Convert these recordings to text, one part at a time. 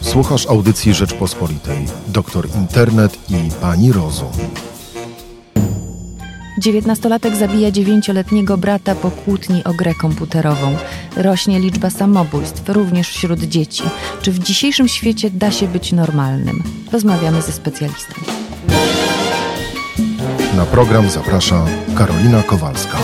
Słuchasz audycji Rzeczpospolitej. Doktor Internet i Pani Rozum. Dziewiętnastolatek zabija dziewięcioletniego brata po kłótni o grę komputerową. Rośnie liczba samobójstw, również wśród dzieci. Czy w dzisiejszym świecie da się być normalnym? Rozmawiamy ze specjalistą. Na program zaprasza Karolina Kowalska.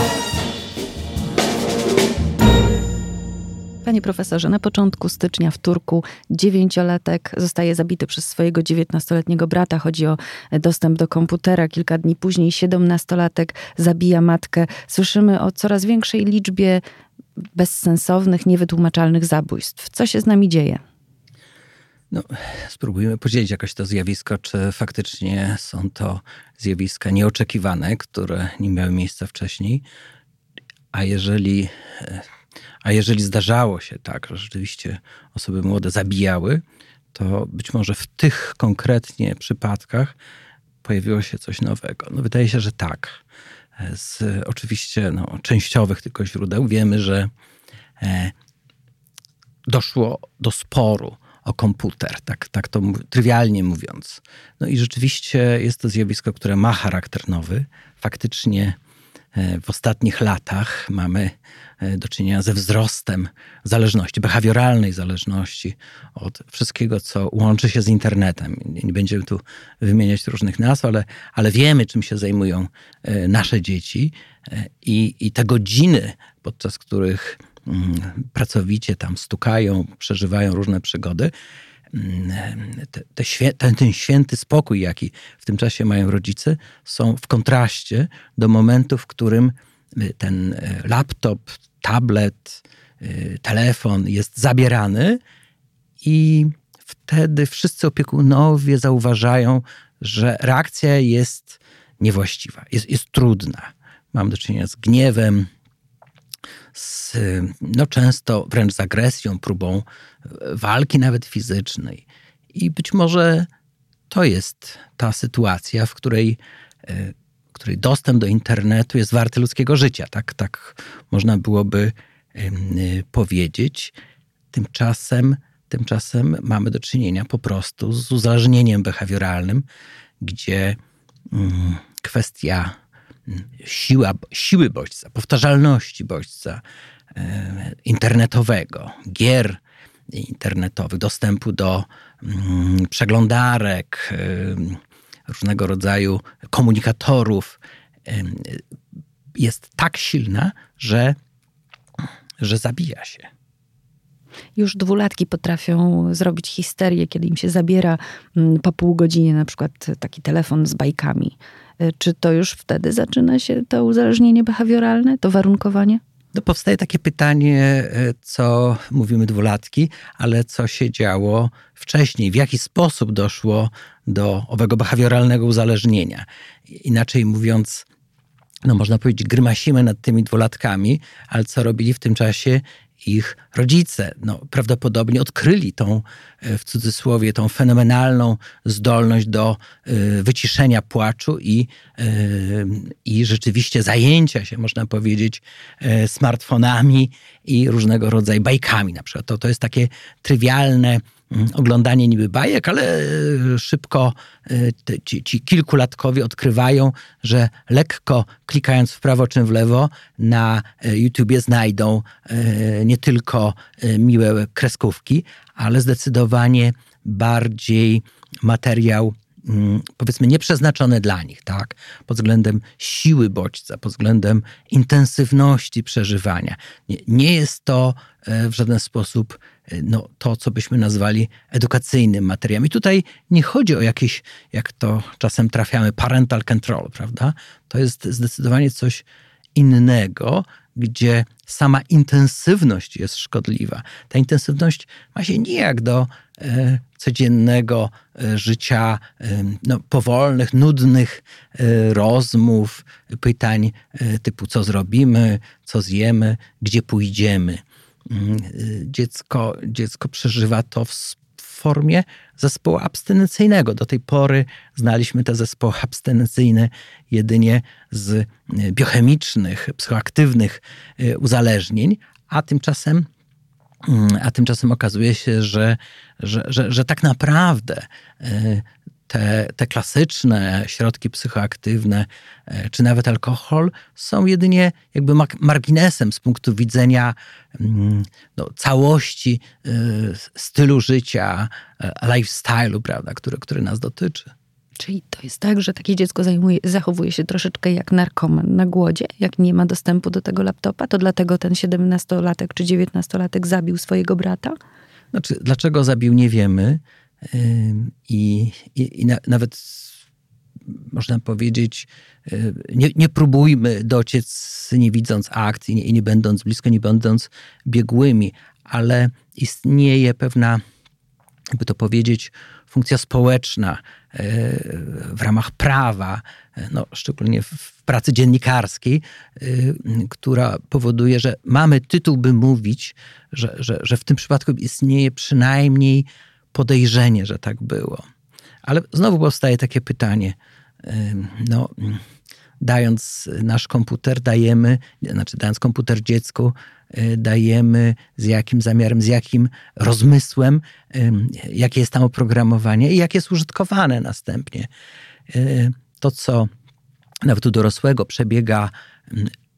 Panie profesorze, na początku stycznia w Turku dziewięciolatek zostaje zabity przez swojego dziewiętnastoletniego brata. Chodzi o dostęp do komputera. Kilka dni później siedemnastolatek zabija matkę. Słyszymy o coraz większej liczbie bezsensownych, niewytłumaczalnych zabójstw. Co się z nami dzieje? No, spróbujmy podzielić jakoś to zjawisko, czy faktycznie są to zjawiska nieoczekiwane, które nie miały miejsca wcześniej. A jeżeli e, a jeżeli zdarzało się tak, że rzeczywiście osoby młode zabijały, to być może w tych konkretnie przypadkach pojawiło się coś nowego. No wydaje się, że tak. Z oczywiście no, częściowych tylko źródeł wiemy, że e, doszło do sporu o komputer, tak, tak to trywialnie mówiąc. No i rzeczywiście jest to zjawisko, które ma charakter nowy. Faktycznie w ostatnich latach mamy E, do czynienia ze wzrostem zależności, behawioralnej zależności od wszystkiego, co łączy się z internetem. Nie będziemy tu wymieniać różnych nazw, ale, ale wiemy, czym się zajmują e, nasze dzieci e, i, i te godziny, podczas których mm, pracowicie tam stukają, przeżywają różne przygody, te, te, ten, ten święty spokój, jaki w tym czasie mają rodzice, są w kontraście do momentu, w którym ten e, laptop, tablet, e, telefon jest zabierany i wtedy wszyscy opiekunowie zauważają, że reakcja jest niewłaściwa, jest, jest trudna. Mam do czynienia z gniewem, z no często wręcz z agresją, próbą walki nawet fizycznej. I być może to jest ta sytuacja, w której e, której dostęp do internetu jest warty ludzkiego życia. Tak, tak można byłoby powiedzieć. Tymczasem, tymczasem mamy do czynienia po prostu z uzależnieniem behawioralnym, gdzie mm, kwestia siła, siły bodźca, powtarzalności bodźca y, internetowego, gier internetowych, dostępu do mm, przeglądarek, y, różnego rodzaju komunikatorów jest tak silna, że, że zabija się. Już dwulatki potrafią zrobić histerię, kiedy im się zabiera mm, po pół godzinie na przykład taki telefon z bajkami. E, czy to już wtedy zaczyna się to uzależnienie behawioralne, to warunkowanie? No powstaje takie pytanie, e, co mówimy dwulatki, ale co się działo wcześniej, w jaki sposób doszło do owego behawioralnego uzależnienia. Inaczej mówiąc, no można powiedzieć, grymasimy nad tymi dwulatkami, ale co robili w tym czasie ich rodzice no, prawdopodobnie odkryli tą, e, w cudzysłowie, tą fenomenalną zdolność do y, wyciszenia płaczu i, y, i rzeczywiście zajęcia się, można powiedzieć, smartfonami i różnego rodzaju bajkami. Na przykład to, to jest takie trywialne oglądanie niby bajek, ale e, szybko e, ci, ci kilkulatkowie odkrywają, że lekko klikając w prawo czy w lewo na e, YouTubie znajdą nie tylko miłe kreskówki, ale zdecydowanie bardziej materiał mm, powiedzmy nieprzeznaczony dla nich, tak? Pod względem siły bodźca, pod względem intensywności przeżywania. Nie, nie jest to w żaden sposób no, to, co byśmy nazwali edukacyjnym materiałem. I tutaj nie chodzi o jakieś, jak to czasem trafiamy, parental control, prawda? To jest zdecydowanie coś innego, gdzie sama intensywność jest szkodliwa. Ta intensywność ma się nijak do e, codziennego e, życia, e, no, powolnych, nudnych e, rozmów, pytań e, typu co zrobimy, co zjemy, gdzie pójdziemy. Mm, dziecko, dziecko przeżywa to w formie zespołu abstynencyjnego. Do tej pory znaliśmy te zespoły abstynencyjne jedynie z e, biochemicznych, psychoaktywnych e, uzależnień, a tymczasem Mm, a tymczasem okazuje się, że, że, że, że tak naprawdę te, te klasyczne środki psychoaktywne, e, czy nawet alkohol, są jedynie jakby marginesem z punktu widzenia mm, no, całości e, stylu życia, lifestyle'u, prawda, który, który nas dotyczy. Czyli to jest tak, że takie dziecko zajmuje, zachowuje się troszeczkę jak narkoman na głodzie, jak nie ma dostępu do tego laptopa, to dlatego ten 17-latek czy 19-latek zabił swojego brata? Znaczy, dlaczego zabił, nie wiemy. I, i, i na, nawet można powiedzieć, nie, nie, próbujmy dociec, nie widząc akt i nie, nie będąc blisko, nie będąc biegłymi, ale istnieje pewna, jakby to powiedzieć, funkcja społeczna w ramach prawa, no, szczególnie w pracy dziennikarskiej, która powoduje, że mamy tytuł, by mówić, że, że, że w tym przypadku istnieje przynajmniej podejrzenie, że tak było. Ale znowu powstaje takie pytanie, no, dając nasz komputer, dajemy, znaczy dając komputer dziecku, y, dajemy z jakim zamiarem, z jakim rozmysłem, jakie jest tam oprogramowanie i jak jest użytkowane następnie. Y, to, co nawet u dorosłego przebiega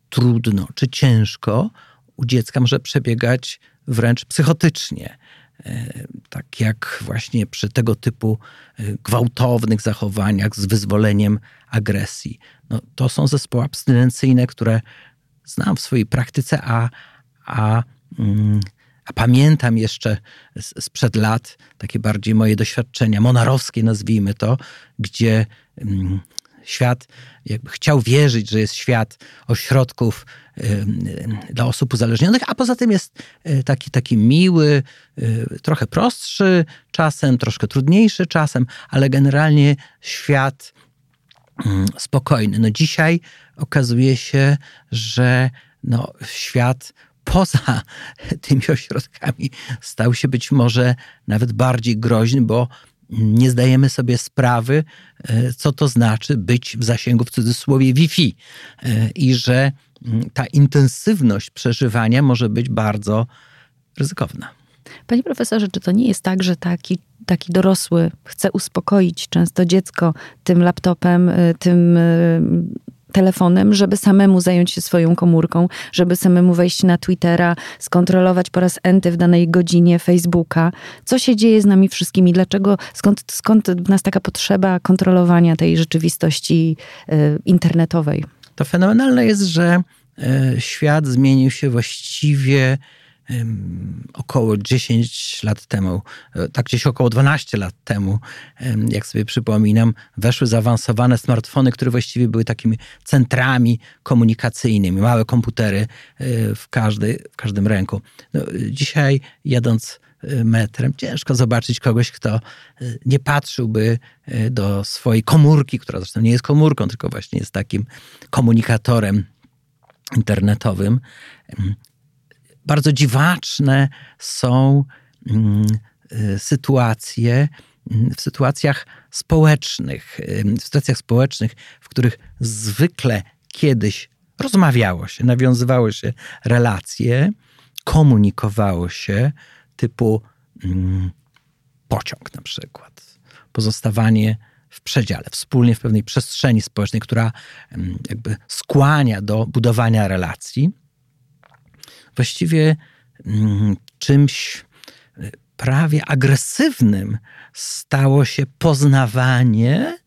trudno czy ciężko, u dziecka może przebiegać wręcz psychotycznie. E, tak jak właśnie przy tego typu e, gwałtownych zachowaniach z wyzwoleniem agresji. No, to są zespoły abstynencyjne, które znam w swojej praktyce, a, a, mm, a pamiętam jeszcze sprzed lat takie bardziej moje doświadczenia monarowskie, nazwijmy to, gdzie mm, świat, jakby chciał wierzyć, że jest świat ośrodków dla osób uzależnionych, a poza tym jest e, taki, taki miły, e, trochę prostszy czasem, troszkę trudniejszy czasem, ale generalnie świat spokojny. No dzisiaj okazuje się, że no, świat poza tymi ośrodkami stał się być może nawet bardziej groźny, bo nie zdajemy sobie sprawy, e, co to znaczy być w zasięgu w cudzysłowie Wi-Fi e, i że mm, ta intensywność przeżywania może być bardzo ryzykowna. Panie profesorze, czy to nie jest tak, że taki, taki dorosły chce uspokoić często dziecko tym laptopem, e, tym telefonem, żeby samemu zająć się swoją komórką, żeby samemu wejść na Twittera, skontrolować po raz enty w danej godzinie Facebooka. Co się dzieje z nami wszystkimi? Dlaczego, skąd, skąd nas taka potrzeba kontrolowania tej rzeczywistości y, internetowej? To fenomenalne jest, że y, świat zmienił się właściwie około 10 lat temu, e, tak gdzieś około 12 lat temu, jak sobie przypominam, weszły zaawansowane smartfony, które właściwie były takimi centrami komunikacyjnymi, małe komputery e, w, każdy, w każdym ręku. No, dzisiaj jadąc e, metrem, ciężko zobaczyć kogoś, kto nie patrzyłby do swojej komórki, która zresztą nie jest komórką, tylko właśnie jest takim komunikatorem internetowym bardzo dziwaczne są mm, y, sytuacje, mm, w sytuacjach społecznych, w sytuacjach społecznych, w których zwykle kiedyś rozmawiało się, nawiązywało się relacje, komunikowało się, typu mm, pociąg na przykład, pozostawanie w przedziale, wspólnie w pewnej przestrzeni społecznej, która jakby skłania do budowania relacji właściwie mm, czymś e, prawie agresywnym stało się poznawanie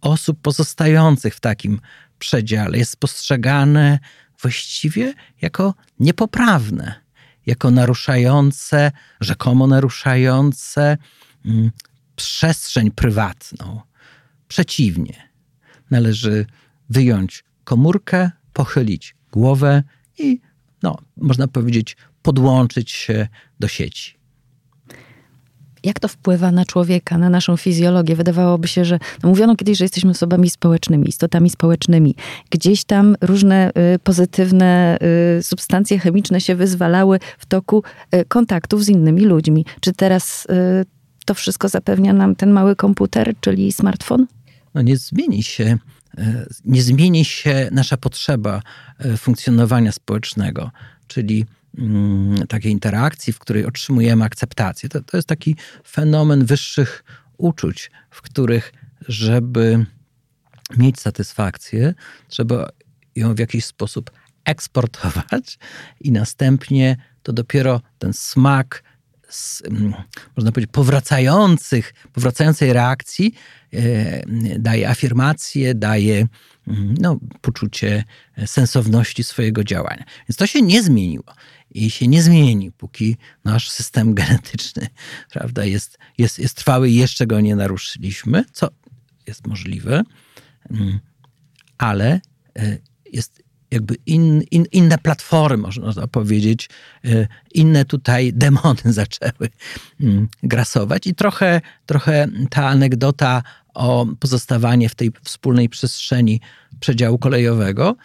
osób pozostających w takim przedziale. Jest postrzegane właściwie jako niepoprawne, jako naruszające, rzekomo naruszające mm, przestrzeń prywatną. Przeciwnie, należy wyjąć komórkę, pochylić głowę i no, można powiedzieć, podłączyć się do sieci. Jak to wpływa na człowieka, na naszą fizjologię? Wydawałoby się, że no mówiono kiedyś, że jesteśmy osobami społecznymi, istotami społecznymi. Gdzieś tam różne y, pozytywne y, substancje chemiczne się wyzwalały w toku y, kontaktów z innymi ludźmi. Czy teraz y, to wszystko zapewnia nam ten mały komputer, czyli smartfon? No nie zmieni się nie zmieni się nasza potrzeba e, funkcjonowania społecznego, czyli mm, takiej interakcji, w której otrzymujemy akceptację. To, to jest taki fenomen wyższych uczuć, w których, żeby mieć satysfakcję, trzeba ją w jakiś sposób eksportować i następnie to dopiero ten smak mm, można powiedzieć, powracających, powracającej reakcji e, daje afirmację, daje mm, no, poczucie sensowności swojego działania. Więc to się nie zmieniło i się nie zmieni, póki nasz system genetyczny prawda, jest, jest, jest trwały i jeszcze go nie naruszyliśmy, co jest możliwe, mm, ale e, jest jakby in, in, inne platformy, można powiedzieć, e, inne tutaj demony zaczęły mm, grasować. I trochę, trochę ta anegdota o pozostawanie w tej wspólnej przestrzeni przedziału kolejowego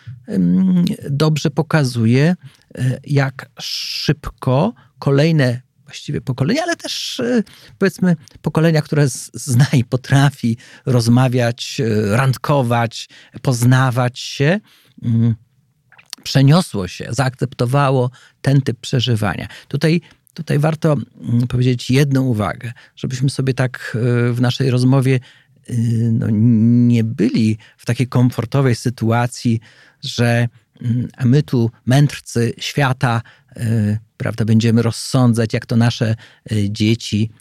dobrze pokazuje, e, jak szybko kolejne właściwie pokolenia, ale też e, powiedzmy pokolenia, które zna i potrafi rozmawiać, randkować, poznawać się, mm, przeniosło się, zaakceptowało ten typ przeżywania. Tutaj, tutaj warto mm, powiedzieć jedną uwagę, żebyśmy sobie tak e, w naszej rozmowie e, no, nie byli w takiej komfortowej sytuacji, że mm, a my tu, mędrcy świata, e, prawda, będziemy rozsądzać, jak to nasze dzieci,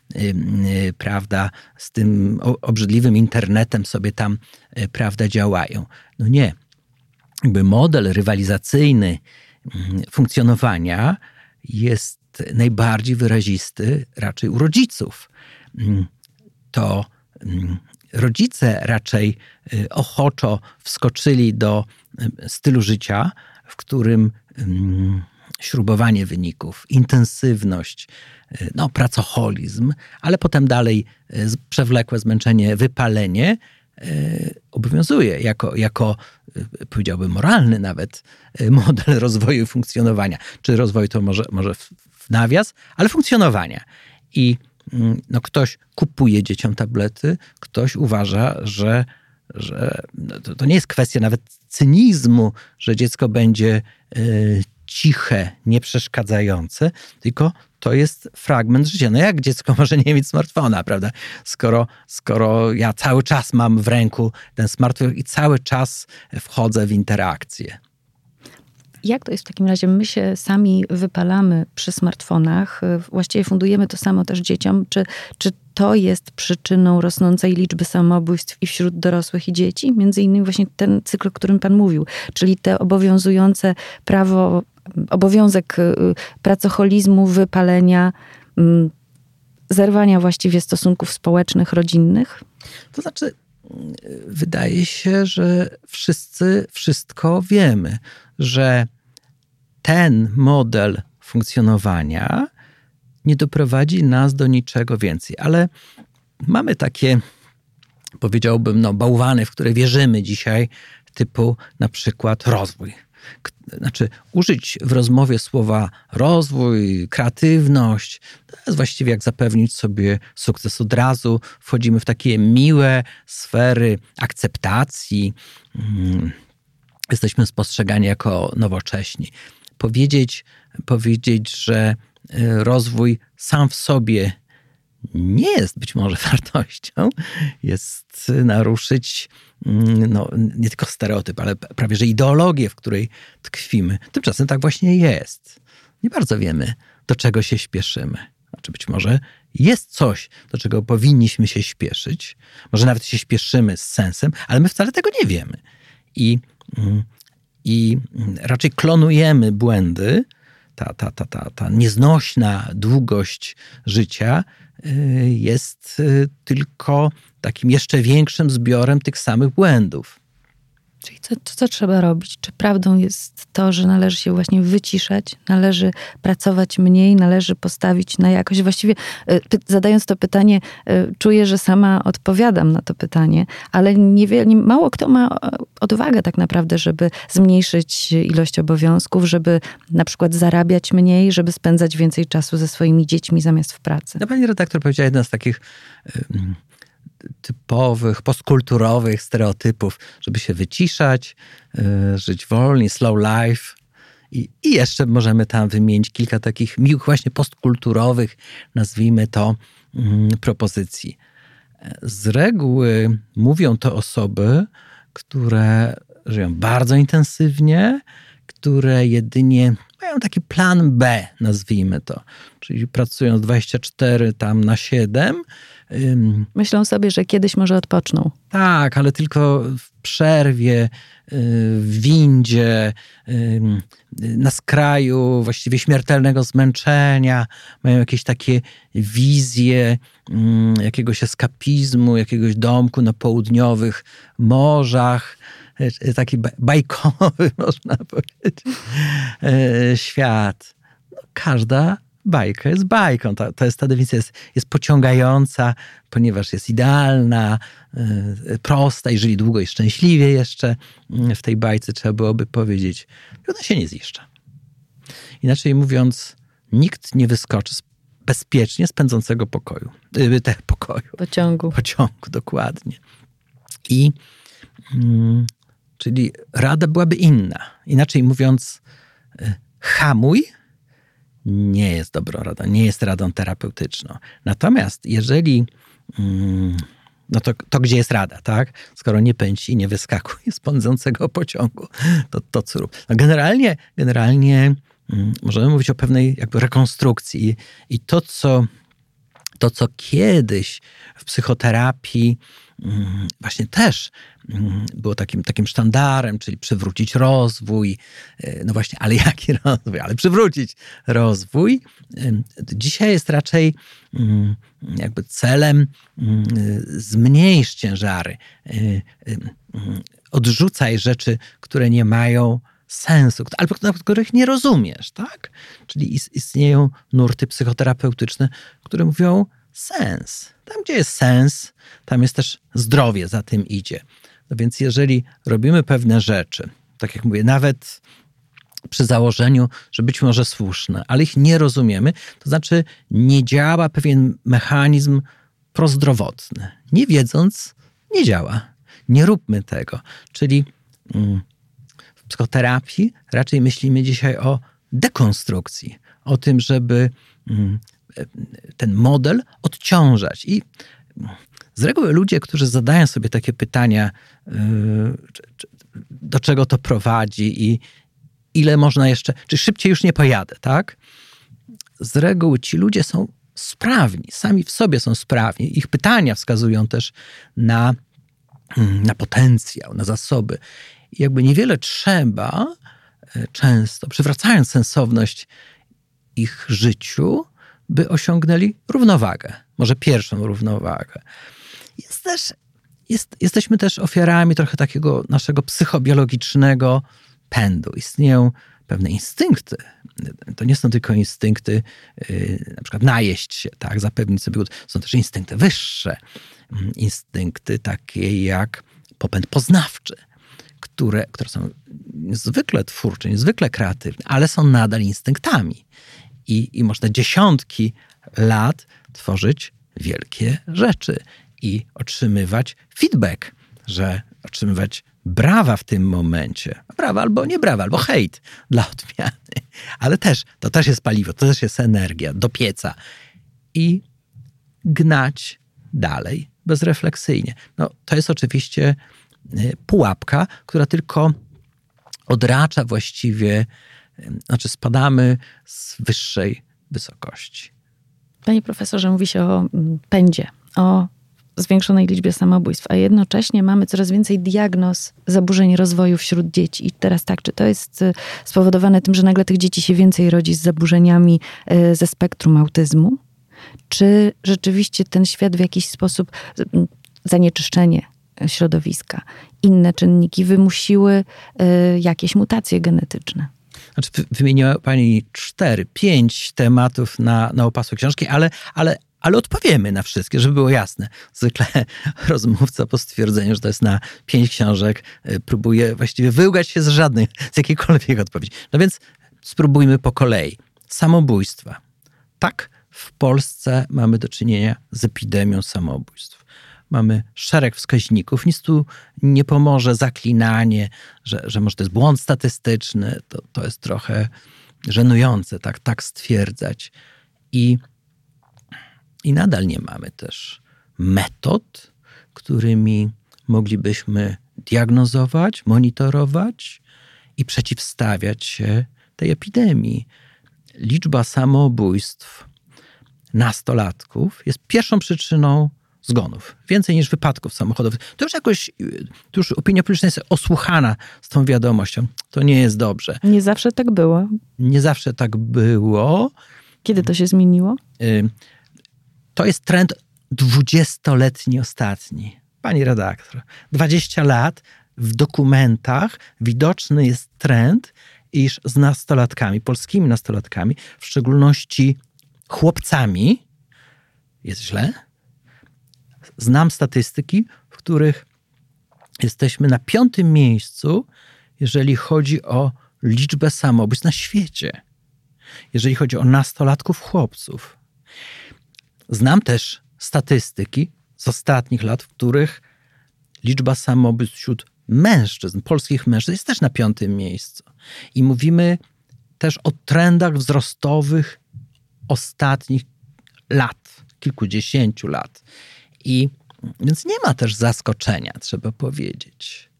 prawda, z tym obrzydliwym internetem sobie tam, prawda, działają. No nie jakby model rywalizacyjny mm, funkcjonowania jest najbardziej wyrazisty raczej u rodziców. Mm, to mm, rodzice raczej y, ochoczo wskoczyli do y, stylu życia, w którym śrubowanie wyników, intensywność, y, no, pracoholizm, ale potem dalej przewlekłe zmęczenie, wypalenie obowiązuje jako, jako powiedziałbym, moralny nawet e, model rozwoju funkcjonowania. Czy rozwój to może, może w nawias, ale funkcjonowania. I mm, no, ktoś kupuje dzieciom tablety, ktoś uważa, że, że no, to, to nie jest kwestia nawet cynizmu, że dziecko będzie y, ciche, nieprzeszkadzające, tylko to jest fragment życia. No jak dziecko może nie mieć smartfona, prawda? Skoro, skoro ja cały czas mam w ręku ten smartfon i cały czas wchodzę w interakcję. Jak to jest w takim razie? My się sami wypalamy przy smartfonach, właściwie fundujemy to samo też dzieciom. Czy, czy to jest przyczyną rosnącej liczby samobójstw i wśród dorosłych i dzieci? Między innymi właśnie ten cykl, o którym Pan mówił, czyli te obowiązujące prawo obowiązek y, pracocholizmu, wypalenia, mm, zerwania właściwie stosunków społecznych, rodzinnych? To znaczy, wydaje się, że wszyscy wszystko wiemy, że ten model funkcjonowania nie doprowadzi nas do niczego więcej. Ale mamy takie, powiedziałbym, no, bałwany, w które wierzymy dzisiaj, typu na przykład rozwój znaczy użyć w rozmowie słowa rozwój, kreatywność, to jest właściwie jak zapewnić sobie sukces od razu. Wchodzimy w takie miłe sfery akceptacji. Mm, jesteśmy spostrzegani jako nowocześni. Powiedzieć, powiedzieć, że y, rozwój sam w sobie nie jest być może wartością, jest naruszyć no, nie tylko stereotyp, ale prawie że ideologię, w której tkwimy. Tymczasem tak właśnie jest. Nie bardzo wiemy, do czego się śpieszymy. Znaczy być może jest coś, do czego powinniśmy się śpieszyć. Może nawet się śpieszymy z sensem, ale my wcale tego nie wiemy. I, mm, i raczej klonujemy błędy, ta, ta, ta, ta, ta nieznośna długość życia Y, jest y, tylko takim jeszcze większym zbiorem tych samych błędów. Czyli co, co trzeba robić? Czy prawdą jest to, że należy się właśnie wyciszać, należy pracować mniej, należy postawić na jakość? Właściwie y, zadając to pytanie, y, czuję, że sama odpowiadam na to pytanie, ale mało kto ma e, odwagę tak naprawdę, żeby zmniejszyć ilość obowiązków, żeby na przykład zarabiać mniej, żeby spędzać więcej czasu ze swoimi dziećmi zamiast w pracy. No, pani redaktor powiedziała jeden z takich typowych, postkulturowych stereotypów, żeby się wyciszać, y, żyć wolniej, slow life. I, I jeszcze możemy tam wymienić kilka takich miłych, właśnie postkulturowych, nazwijmy to, mm, propozycji. Z reguły mówią to osoby, które żyją bardzo intensywnie, które jedynie mają taki plan B, nazwijmy to. Czyli pracują 24 tam na 7. Myślą sobie, że kiedyś może odpoczną. Tak, ale tylko w przerwie, y, w windzie, na skraju właściwie śmiertelnego zmęczenia. Mają jakieś takie wizje jakiegoś eskapizmu, jakiegoś domku na południowych morzach E, taki bajkowy, można powiedzieć, e, świat. No, każda bajka jest bajką. To, to jest ta definicja, jest, jest pociągająca, ponieważ jest idealna, e, prosta i żyli długo i szczęśliwie jeszcze mm, w tej bajce, trzeba byłoby powiedzieć. Ona się nie ziszcza. Inaczej mówiąc, nikt nie wyskoczy z bezpiecznie spędzącego pokoju. Te pokoju. Pociągu. Pociągu, dokładnie. I mm, Czyli rada byłaby inna. Inaczej mówiąc, e, hamuj nie jest dobrą radą, nie jest radą terapeutyczną. Natomiast jeżeli. Mm, no to, to gdzie jest rada, tak? Skoro nie pędź i nie wyskakuje z pędzącego pociągu, to, to co rób? No generalnie, generalnie mm, możemy mówić o pewnej jakby rekonstrukcji i to, co, to, co kiedyś w psychoterapii właśnie też Mm, było takim, takim sztandarem, czyli przywrócić rozwój. E, no właśnie, ale jaki rozwój? Ale przywrócić rozwój. Dzisiaj jest raczej mm, jakby celem mm, zmniejsz ciężary. E, odrzucaj rzeczy, które nie mają sensu, albo których nie rozumiesz, tak? Czyli istnieją nurty psychoterapeutyczne, które mówią sens. Tam, gdzie jest sens, tam jest też zdrowie, za tym idzie. No więc jeżeli robimy pewne rzeczy, tak jak mówię, nawet przy założeniu, że być może słuszne, ale ich nie rozumiemy, to znaczy nie działa pewien mechanizm prozdrowotny. Nie wiedząc, nie działa. Nie róbmy tego. Czyli mm, w psychoterapii raczej myślimy dzisiaj o dekonstrukcji, o tym, żeby mm, ten model odciążać. I z reguły ludzie, którzy zadają sobie takie pytania, yy, do czego to prowadzi i ile można jeszcze, czy szybciej już nie pojadę, tak? Z reguły ci ludzie są sprawni, sami w sobie są sprawni. Ich pytania wskazują też na, mm, na potencjał, na zasoby. I jakby niewiele trzeba, e, często przywracając sensowność ich życiu, by osiągnęli równowagę. Może pierwszą równowagę. Jest też, jest, jesteśmy też ofiarami trochę takiego naszego psychobiologicznego pędu. Istnieją pewne instynkty. To nie są tylko instynkty, yy, na przykład najeść się, tak, zapewnić sobie głód. Są też instynkty wyższe. Instynkty takie jak popęd poznawczy, które, które są niezwykle twórcze, niezwykle kreatywne, ale są nadal instynktami. I, I można dziesiątki lat tworzyć wielkie rzeczy i otrzymywać feedback, że otrzymywać brawa w tym momencie. Brawa albo nie brawa, albo hejt dla odmiany. Ale też, to też jest paliwo, to też jest energia do pieca. I gnać dalej bezrefleksyjnie. No, to jest oczywiście y, pułapka, która tylko odracza właściwie, znaczy spadamy z wyższej wysokości. Panie profesorze, mówi się o mm, pędzie, o zwiększonej liczbie samobójstw, a jednocześnie mamy coraz więcej diagnoz zaburzeń rozwoju wśród dzieci. I teraz tak, czy to jest y, spowodowane tym, że nagle tych dzieci się więcej rodzi z zaburzeniami y, ze spektrum autyzmu? Czy rzeczywiście ten świat w jakiś sposób, zanieczyszczenie środowiska, inne czynniki wymusiły y, jakieś mutacje genetyczne? Znaczy, wymieniła Pani cztery, pięć tematów na, na opasłe książki, ale, ale ale odpowiemy na wszystkie, żeby było jasne. Zwykle rozmówca po stwierdzeniu, że to jest na pięć książek, y, próbuje właściwie wyłgać się z żadnej, z jakiejkolwiek odpowiedzi. No więc spróbujmy po kolei. Samobójstwa. Tak, w Polsce mamy do czynienia z epidemią samobójstw. Mamy szereg wskaźników. Nic tu nie pomoże zaklinanie, że, że może to jest błąd statystyczny. To, to jest trochę żenujące tak, tak stwierdzać. I, I nadal nie mamy też metod, którymi moglibyśmy diagnozować, monitorować i przeciwstawiać się tej epidemii. Liczba samobójstw nastolatków jest pierwszą przyczyną zgonów. Więcej niż wypadków samochodowych. To już jakoś, to już opinia publiczna jest osłuchana z tą wiadomością. To nie jest dobrze. Nie zawsze tak było. Nie zawsze tak było. Kiedy to się zmieniło? To jest trend dwudziestoletni ostatni. Pani redaktor, 20 lat w dokumentach widoczny jest trend, iż z nastolatkami, polskimi nastolatkami, w szczególności chłopcami, jest źle. Znam statystyki, w których jesteśmy na piątym miejscu, jeżeli chodzi o liczbę samobójstw na świecie. Jeżeli chodzi o nastolatków chłopców. Znam też statystyki z ostatnich lat, w których liczba samobójstw wśród mężczyzn, polskich mężczyzn jest też na piątym miejscu. I mówimy też o trendach wzrostowych ostatnich lat, kilkudziesięciu lat. I więc nie ma też zaskoczenia, trzeba powiedzieć.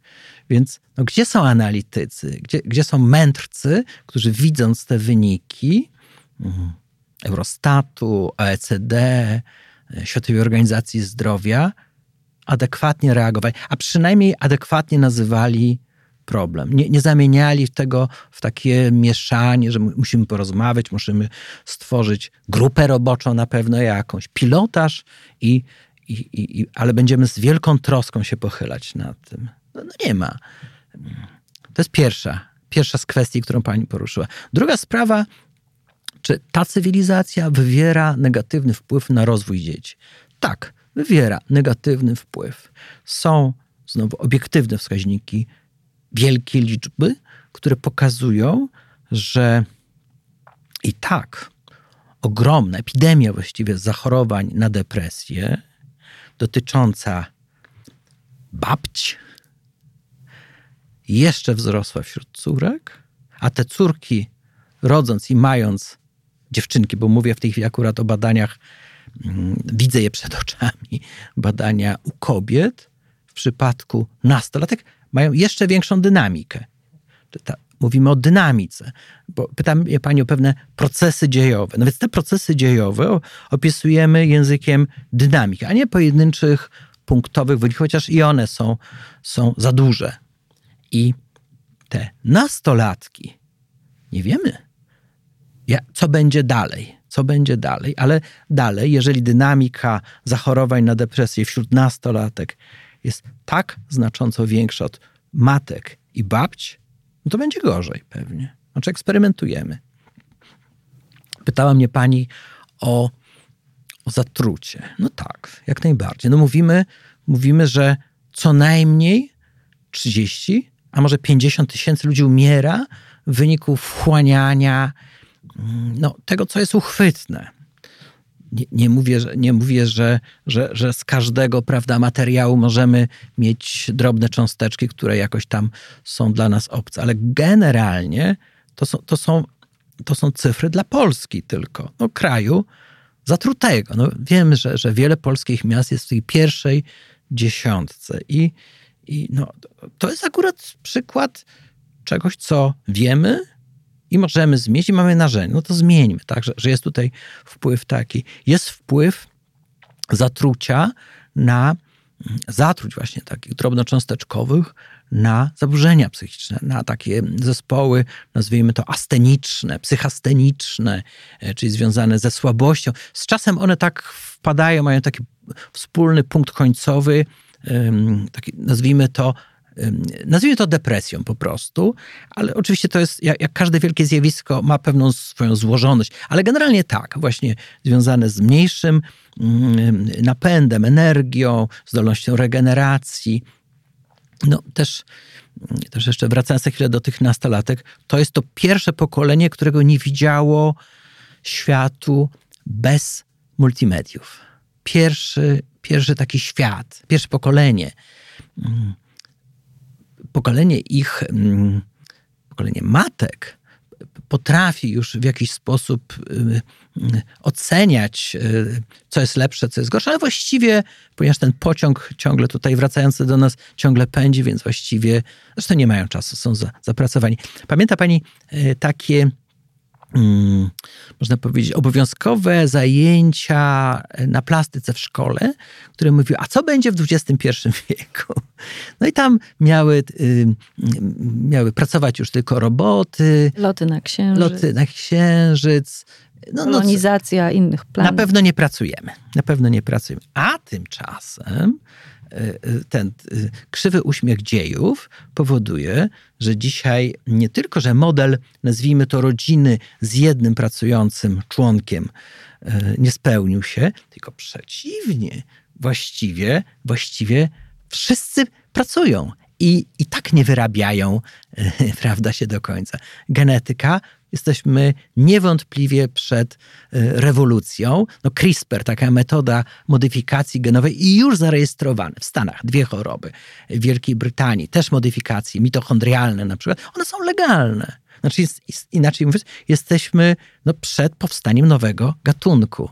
Więc no, gdzie są analitycy, gdzie, gdzie są mędrcy, którzy widząc te wyniki mhm, Eurostatu, OECD, Światowej Organizacji Zdrowia, adekwatnie reagowali, a przynajmniej adekwatnie nazywali problem. Nie, nie zamieniali tego w takie mieszanie, że musimy porozmawiać, musimy stworzyć grupę roboczą na pewno jakąś, pilotaż, i, i, i, ale będziemy z wielką troską się pochylać nad tym. No, no nie ma. To jest pierwsza, pierwsza z kwestii, którą pani poruszyła. Druga sprawa, czy ta cywilizacja wywiera negatywny wpływ na rozwój dzieci? Tak, wywiera negatywny wpływ. Są znowu obiektywne wskaźniki, wielkie liczby, które pokazują, że i tak ogromna epidemia właściwie zachorowań na depresję dotycząca babć jeszcze wzrosła wśród córek, a te córki rodząc i mając dziewczynki, bo mówię w tej chwili akurat o badaniach, mm, widzę je przed oczami, badania u kobiet w przypadku nastolatek mają jeszcze większą dynamikę. Ta, mówimy o dynamice, bo pytam mnie pani o pewne procesy dziejowe. No więc te procesy dziejowe opisujemy językiem dynamiki, a nie pojedynczych punktowych wyników, chociaż i one są, są za duże. I te nastolatki, nie wiemy, co będzie dalej. Co będzie dalej, ale dalej, jeżeli dynamika zachorowań na depresję wśród nastolatek jest tak znacząco większa od matek i babć, no to będzie gorzej pewnie. Znaczy eksperymentujemy. Pytała mnie pani o, o zatrucie. No tak, jak najbardziej. No mówimy, mówimy, że co najmniej 30, a może 50 tysięcy ludzi umiera w wyniku wchłaniania no, tego, co jest uchwytne. Nie, nie, mówię, że, nie mówię że, że, że z każdego prawda, materiału możemy mieć drobne cząsteczki, które jakoś tam są dla nas obce, ale generalnie to są, to są, to są cyfry dla Polski tylko, no, kraju zatrutego. No, wiemy, że, że wiele polskich miast jest w tej pierwszej dziesiątce i, i no, to jest akurat przykład czegoś, co wiemy, i możemy zmienić i mamy narzędzie, no to zmieńmy, tak, że, że jest tutaj wpływ taki. Jest wpływ zatrucia na zatruć właśnie takich drobnocząsteczkowych na zaburzenia psychiczne, na takie zespoły, nazwijmy to asteniczne, psychasteniczne, e, czyli związane ze słabością. Z czasem one tak wpadają, mają taki wspólny punkt końcowy, taki, nazwijmy to nazwijmy to depresją po prostu, ale oczywiście to jest, jak, jak, każde wielkie zjawisko, ma pewną swoją złożoność, ale generalnie tak, właśnie związane z mniejszym napędem, energią, zdolnością regeneracji. No też, też jeszcze wracając na chwilę do tych nastolatek, to jest to pierwsze pokolenie, którego nie widziało światu bez multimediów. Pierwszy, pierwszy taki świat, pierwsze pokolenie. Pokolenie ich, mm, pokolenie matek potrafi już w jakiś sposób y, y, oceniać, y, co jest lepsze, co jest gorsze, ale właściwie, ponieważ ten pociąg ciągle tutaj wracający do nas ciągle pędzi, więc właściwie zresztą nie mają czasu, są zapracowani. Pamięta pani takie Hmm, można powiedzieć, obowiązkowe zajęcia na plastyce w szkole, które mówiły, a co będzie w XXI wieku? No i tam miały, y, miały pracować już tylko roboty. Loty na księżyc. Loty na księżyc. No, Kolonizacja no, innych planów. Na pewno nie pracujemy. Na pewno nie pracujemy. A tymczasem E, e, ten e, krzywy uśmiech dziejów powoduje, że dzisiaj nie tylko, że model, nazwijmy to rodziny z jednym pracującym członkiem nie spełnił się, tylko przeciwnie, właściwie, właściwie wszyscy pracują i, i tak nie wyrabiają, prawda, się do końca. Genetyka Jesteśmy niewątpliwie przed e, rewolucją. No CRISPR, taka metoda modyfikacji genowej i już zarejestrowane w Stanach dwie choroby. W Wielkiej Brytanii też modyfikacje mitochondrialne na przykład. One są legalne. Znaczy, jest, inaczej mówiąc, jesteśmy no, przed powstaniem nowego gatunku.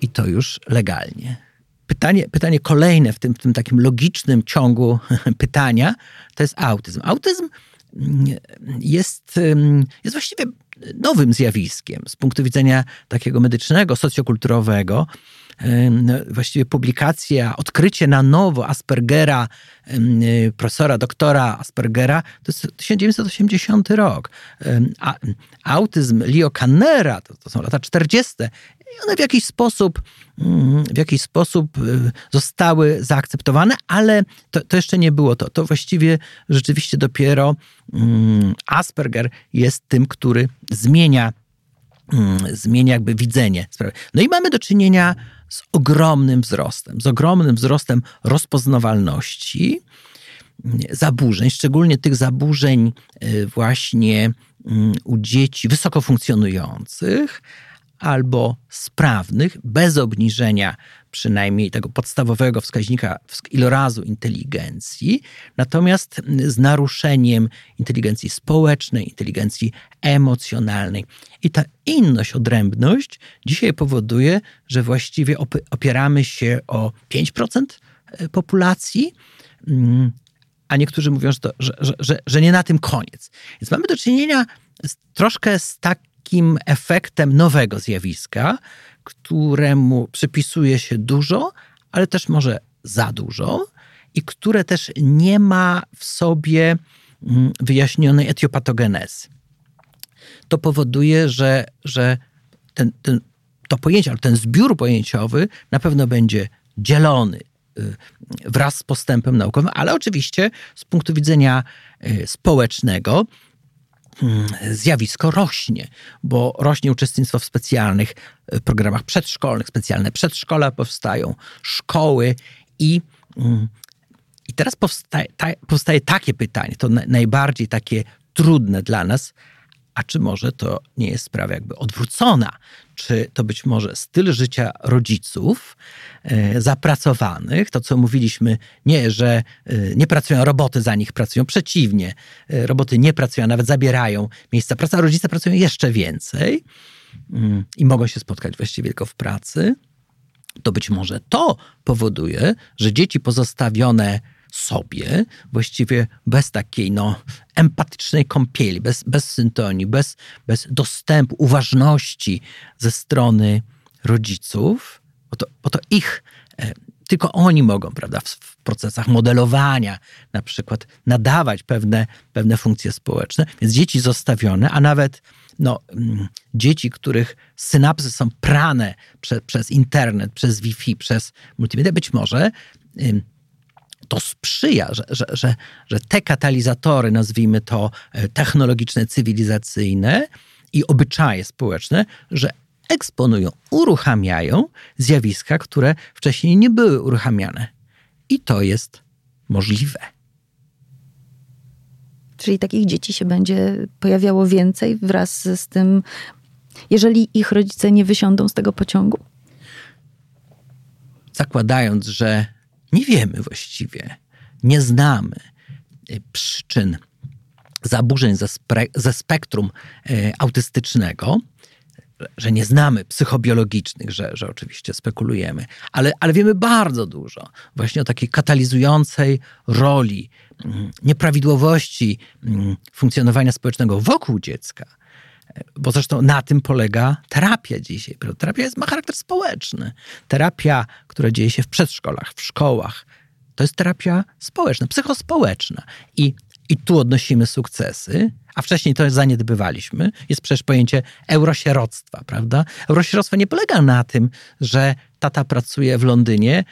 I to już legalnie. Pytanie, pytanie kolejne w tym, w tym takim logicznym ciągu pytania to jest autyzm. Autyzm jest, jest właściwie nowym zjawiskiem z punktu widzenia takiego medycznego, socjokulturowego. Właściwie publikacja, odkrycie na nowo Aspergera, profesora, doktora Aspergera, to jest 1980 rok. A autyzm Leo Kannera, to, to są lata 40. I one w jakiś sposób, mm, w jakiś sposób y, zostały zaakceptowane, ale to, to jeszcze nie było to. To właściwie rzeczywiście dopiero mm, Asperger jest tym, który zmienia, mm, zmienia jakby widzenie sprawy. No i mamy do czynienia z ogromnym wzrostem, z ogromnym wzrostem rozpoznawalności zaburzeń, szczególnie tych zaburzeń y, właśnie u dzieci wysoko funkcjonujących, albo sprawnych, bez obniżenia przynajmniej tego podstawowego wskaźnika ilorazu inteligencji, natomiast z naruszeniem inteligencji społecznej, inteligencji emocjonalnej. I ta inność, odrębność dzisiaj powoduje, że właściwie opieramy się o 5% e, populacji, mm, a niektórzy mówią, że, to, że, że, że, nie na tym koniec. Więc mamy do czynienia z, troszkę z tak takim efektem nowego zjawiska, któremu przypisuje się dużo, ale też może za dużo i które też nie ma w sobie mm, wyjaśnionej etiopatogenezy. To powoduje, że, że ten, ten, to pojęcie, ale ten zbiór pojęciowy na pewno będzie dzielony y, wraz z postępem naukowym, ale oczywiście z punktu widzenia y, społecznego zjawisko rośnie, bo rośnie uczestnictwo w specjalnych e, programach przedszkolnych, specjalne przedszkola powstają, szkoły i, mm, i teraz powstaje, ta, powstaje takie pytanie, to najbardziej takie trudne dla nas, a czy może to nie jest sprawa jakby odwrócona? Czy to być może styl życia rodziców e, zapracowanych, to co mówiliśmy, nie, że e, nie pracują roboty za nich, pracują przeciwnie. E, roboty nie pracują, nawet zabierają miejsca pracy, a rodzice pracują jeszcze więcej mm, i mogą się spotkać właściwie tylko w pracy. To być może to powoduje, że dzieci pozostawione sobie, właściwie bez takiej no, empatycznej kąpieli, bez, bez syntonii, bez, bez dostępu, uważności ze strony rodziców, bo to, bo to ich, e, tylko oni mogą, prawda, w, w, procesach modelowania na przykład nadawać pewne, pewne funkcje społeczne, więc dzieci zostawione, a nawet no, mm, dzieci, których synapsy są prane prze, przez internet, przez Wi-Fi, przez multimedia, być może to sprzyja, że, że, że, że te katalizatory, nazwijmy to e, technologiczne, cywilizacyjne i obyczaje społeczne, że eksponują, uruchamiają zjawiska, które wcześniej nie były uruchamiane. I to jest możliwe. Czyli takich dzieci się będzie pojawiało więcej wraz z tym, jeżeli ich rodzice nie wysiądą z tego pociągu? zakładając, że nie wiemy właściwie, nie znamy y, przyczyn zaburzeń ze, ze spektrum y, autystycznego, że nie znamy psychobiologicznych, że, że oczywiście spekulujemy, ale, ale wiemy bardzo dużo właśnie o takiej katalizującej roli mm, nieprawidłowości mm, funkcjonowania społecznego wokół dziecka. Bo zresztą na tym polega terapia dzisiaj. Terapia jest, ma charakter społeczny. Terapia, która dzieje się w przedszkolach, w szkołach, to jest terapia społeczna, psychospołeczna. I, i tu odnosimy sukcesy, a wcześniej to zaniedbywaliśmy. Jest przecież pojęcie eurosieroctwa, prawda? Eurosieroctwo nie polega na tym, że tata pracuje w Londynie,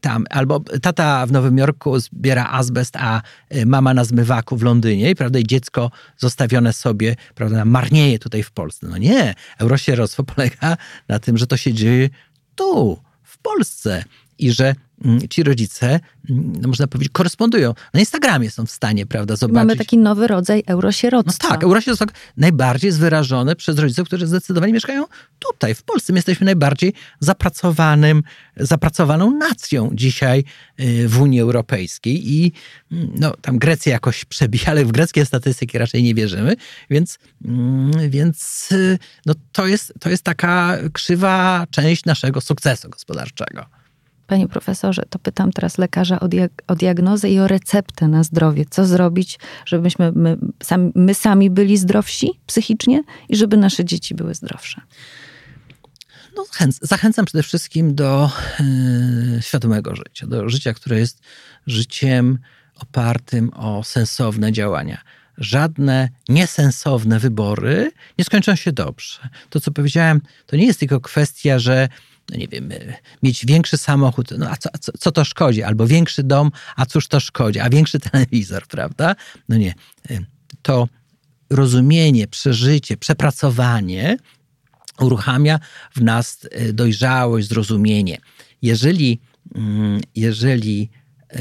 tam, albo tata w Nowym Jorku zbiera azbest, a e, mama na zmywaku w Londynie, prawda, i dziecko zostawione sobie, prawda, marnieje tutaj w Polsce. No nie, eurosieroctwo polega na tym, że to się dzieje tu, w Polsce i że Mm, ci rodzice, mm, no można powiedzieć, korespondują. Na Instagramie są w stanie, prawda, zobaczyć. Mamy taki nowy rodzaj eurosieroctwa. No tak, eurosieroctwo najbardziej jest wyrażone przez rodziców, którzy zdecydowanie mieszkają tutaj, w Polsce. My jesteśmy najbardziej zapracowanym, zapracowaną nacją dzisiaj y, w Unii Europejskiej i mm, no, tam Grecja jakoś przebija, ale w greckie statystyki raczej nie wierzymy, więc, więc y, no, to, jest, to jest taka krzywa część naszego sukcesu gospodarczego. Panie profesorze, to pytam teraz lekarza o, diag o, diagnozę i o receptę na zdrowie. Co zrobić, żebyśmy my sami, my sami byli zdrowsi psychicznie i żeby nasze dzieci były zdrowsze? No, zachęcam przede wszystkim do yy, świadomego życia, do życia, które jest życiem opartym o sensowne działania. Żadne niesensowne wybory nie skończą się dobrze. To, co powiedziałem, to nie jest tylko kwestia, że no nie wiem, e, mieć większy samochód, no a co, co, co, to szkodzi? Albo większy dom, a cóż to szkodzi? A większy telewizor, prawda? No nie. E, to rozumienie, przeżycie, przepracowanie uruchamia w nas e, dojrzałość, zrozumienie. Jeżeli, mm, jeżeli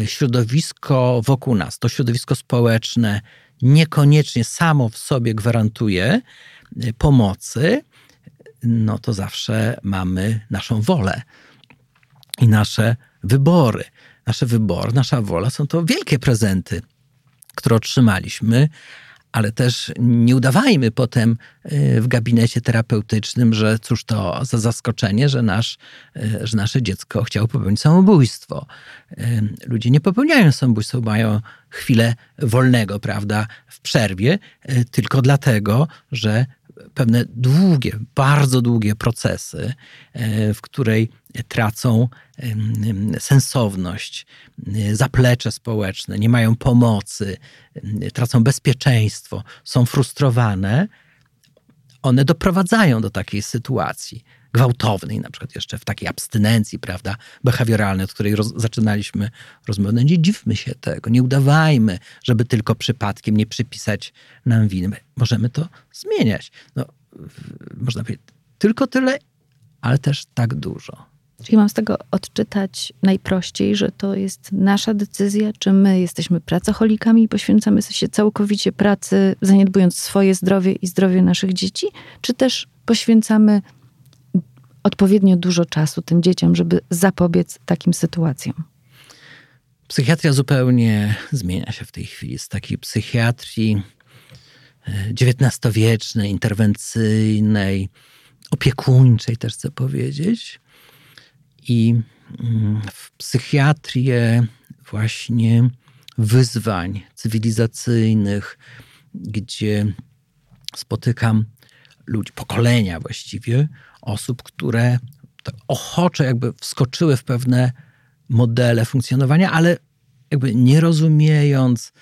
środowisko wokół nas, to środowisko społeczne niekoniecznie samo w sobie gwarantuje pomocy, no to zawsze mamy naszą wolę i nasze wybory. Nasze wybory, nasza wola są to wielkie prezenty, które otrzymaliśmy, ale też nie udawajmy potem y, w gabinecie terapeutycznym, że cóż to za zaskoczenie, że, nasz, y, że nasze dziecko chciało popełnić samobójstwo. Y, ludzie nie popełniają samobójstwa, mają chwilę wolnego, prawda, w przerwie, tylko dlatego, że pewne długie, bardzo długie procesy, e, w której tracą sensowność, e, zaplecze społeczne, nie mają pomocy, tracą bezpieczeństwo, są frustrowane, one doprowadzają do takiej sytuacji gwałtownej, na przykład jeszcze w takiej abstynencji, prawda, behawioralnej, od której roz, zaczynaliśmy rozmowę. No nie dziwmy się tego, nie udawajmy, żeby tylko przypadkiem nie przypisać nam winy. Możemy to zmieniać. No, można powiedzieć, tylko tyle, ale też tak dużo. Czyli mam z tego odczytać najprościej, że to jest nasza decyzja, czy my jesteśmy pracocholikami i poświęcamy się całkowicie pracy, zaniedbując swoje zdrowie i zdrowie naszych dzieci, czy też poświęcamy odpowiednio dużo czasu tym dzieciom, żeby zapobiec takim sytuacjom. Psychiatria zupełnie zmienia się w tej chwili. Z takiej psychiatrii XIX-wiecznej, interwencyjnej, opiekuńczej też chcę powiedzieć. I mm, w psychiatrię właśnie wyzwań cywilizacyjnych, gdzie spotykam ludzi, pokolenia właściwie, osób, które ochoczo jakby wskoczyły w pewne modele funkcjonowania, ale jakby nie rozumiejąc,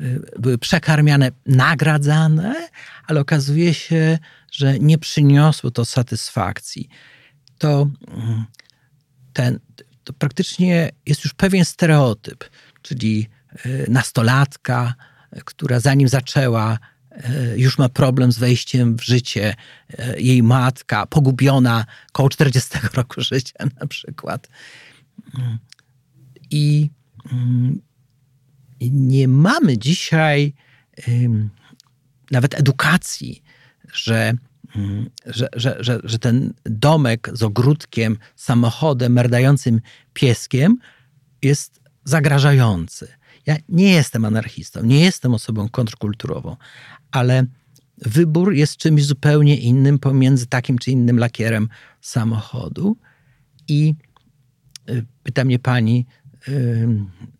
y, były przekarmiane, nagradzane, ale okazuje się, że nie przyniosło to satysfakcji. To, mm, ten, to praktycznie jest już pewien stereotyp, czyli y, nastolatka, która zanim zaczęła już ma problem z wejściem w życie, e, jej matka pogubiona koło 40 roku życia na przykład. I mm, nie mamy dzisiaj nawet edukacji, że mm, że, że, że, że ten domek z ogródkiem, samochodem, merdającym pieskiem jest zagrażający. Ja nie jestem anarchistą, nie jestem osobą kontrkulturową, ale wybór jest czymś zupełnie innym pomiędzy takim czy innym lakierem samochodu. I y, pyta mnie pani,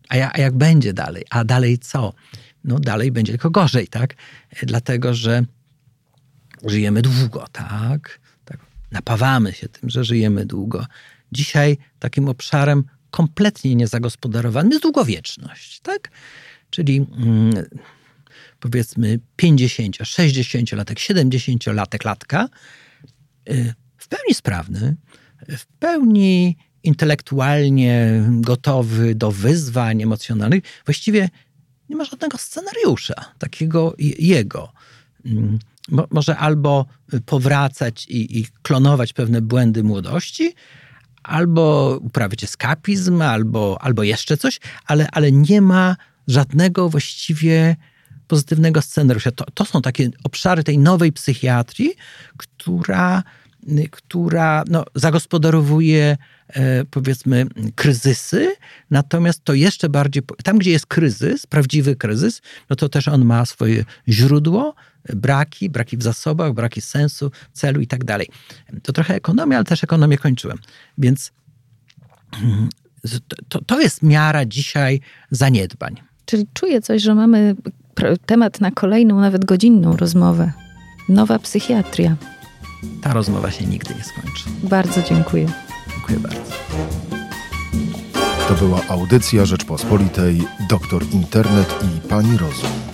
a, ja, a jak będzie dalej? A dalej co? No dalej będzie tylko gorzej, tak? Dlatego, że żyjemy długo, tak? tak? Napawamy się tym, że żyjemy długo. Dzisiaj takim obszarem kompletnie niezagospodarowanym jest długowieczność, tak? Czyli mm, powiedzmy 50, 60 latek, 70 latek latka, y, w pełni sprawny, w pełni intelektualnie gotowy do wyzwań emocjonalnych, właściwie nie ma żadnego scenariusza takiego jego. Mm, mo, może albo powracać i, i klonować pewne błędy młodości, albo uprawiać eskapizm, albo, albo jeszcze coś, ale, ale nie ma żadnego właściwie pozytywnego scenariusza. To, to są takie obszary tej nowej psychiatrii, która, która no, zagospodarowuje e, powiedzmy kryzysy, natomiast to jeszcze bardziej, tam gdzie jest kryzys, prawdziwy kryzys, no to też on ma swoje źródło, braki, braki w zasobach, braki sensu, celu i tak dalej. To trochę ekonomia, ale też ekonomię kończyłem. Więc mm, to, to jest miara dzisiaj zaniedbań. Czyli czuję coś, że mamy temat na kolejną, nawet godzinną rozmowę. Nowa psychiatria. Ta rozmowa się nigdy nie skończy. Bardzo dziękuję. Dziękuję bardzo. To była audycja Rzeczpospolitej, doktor Internet i Pani Rozum.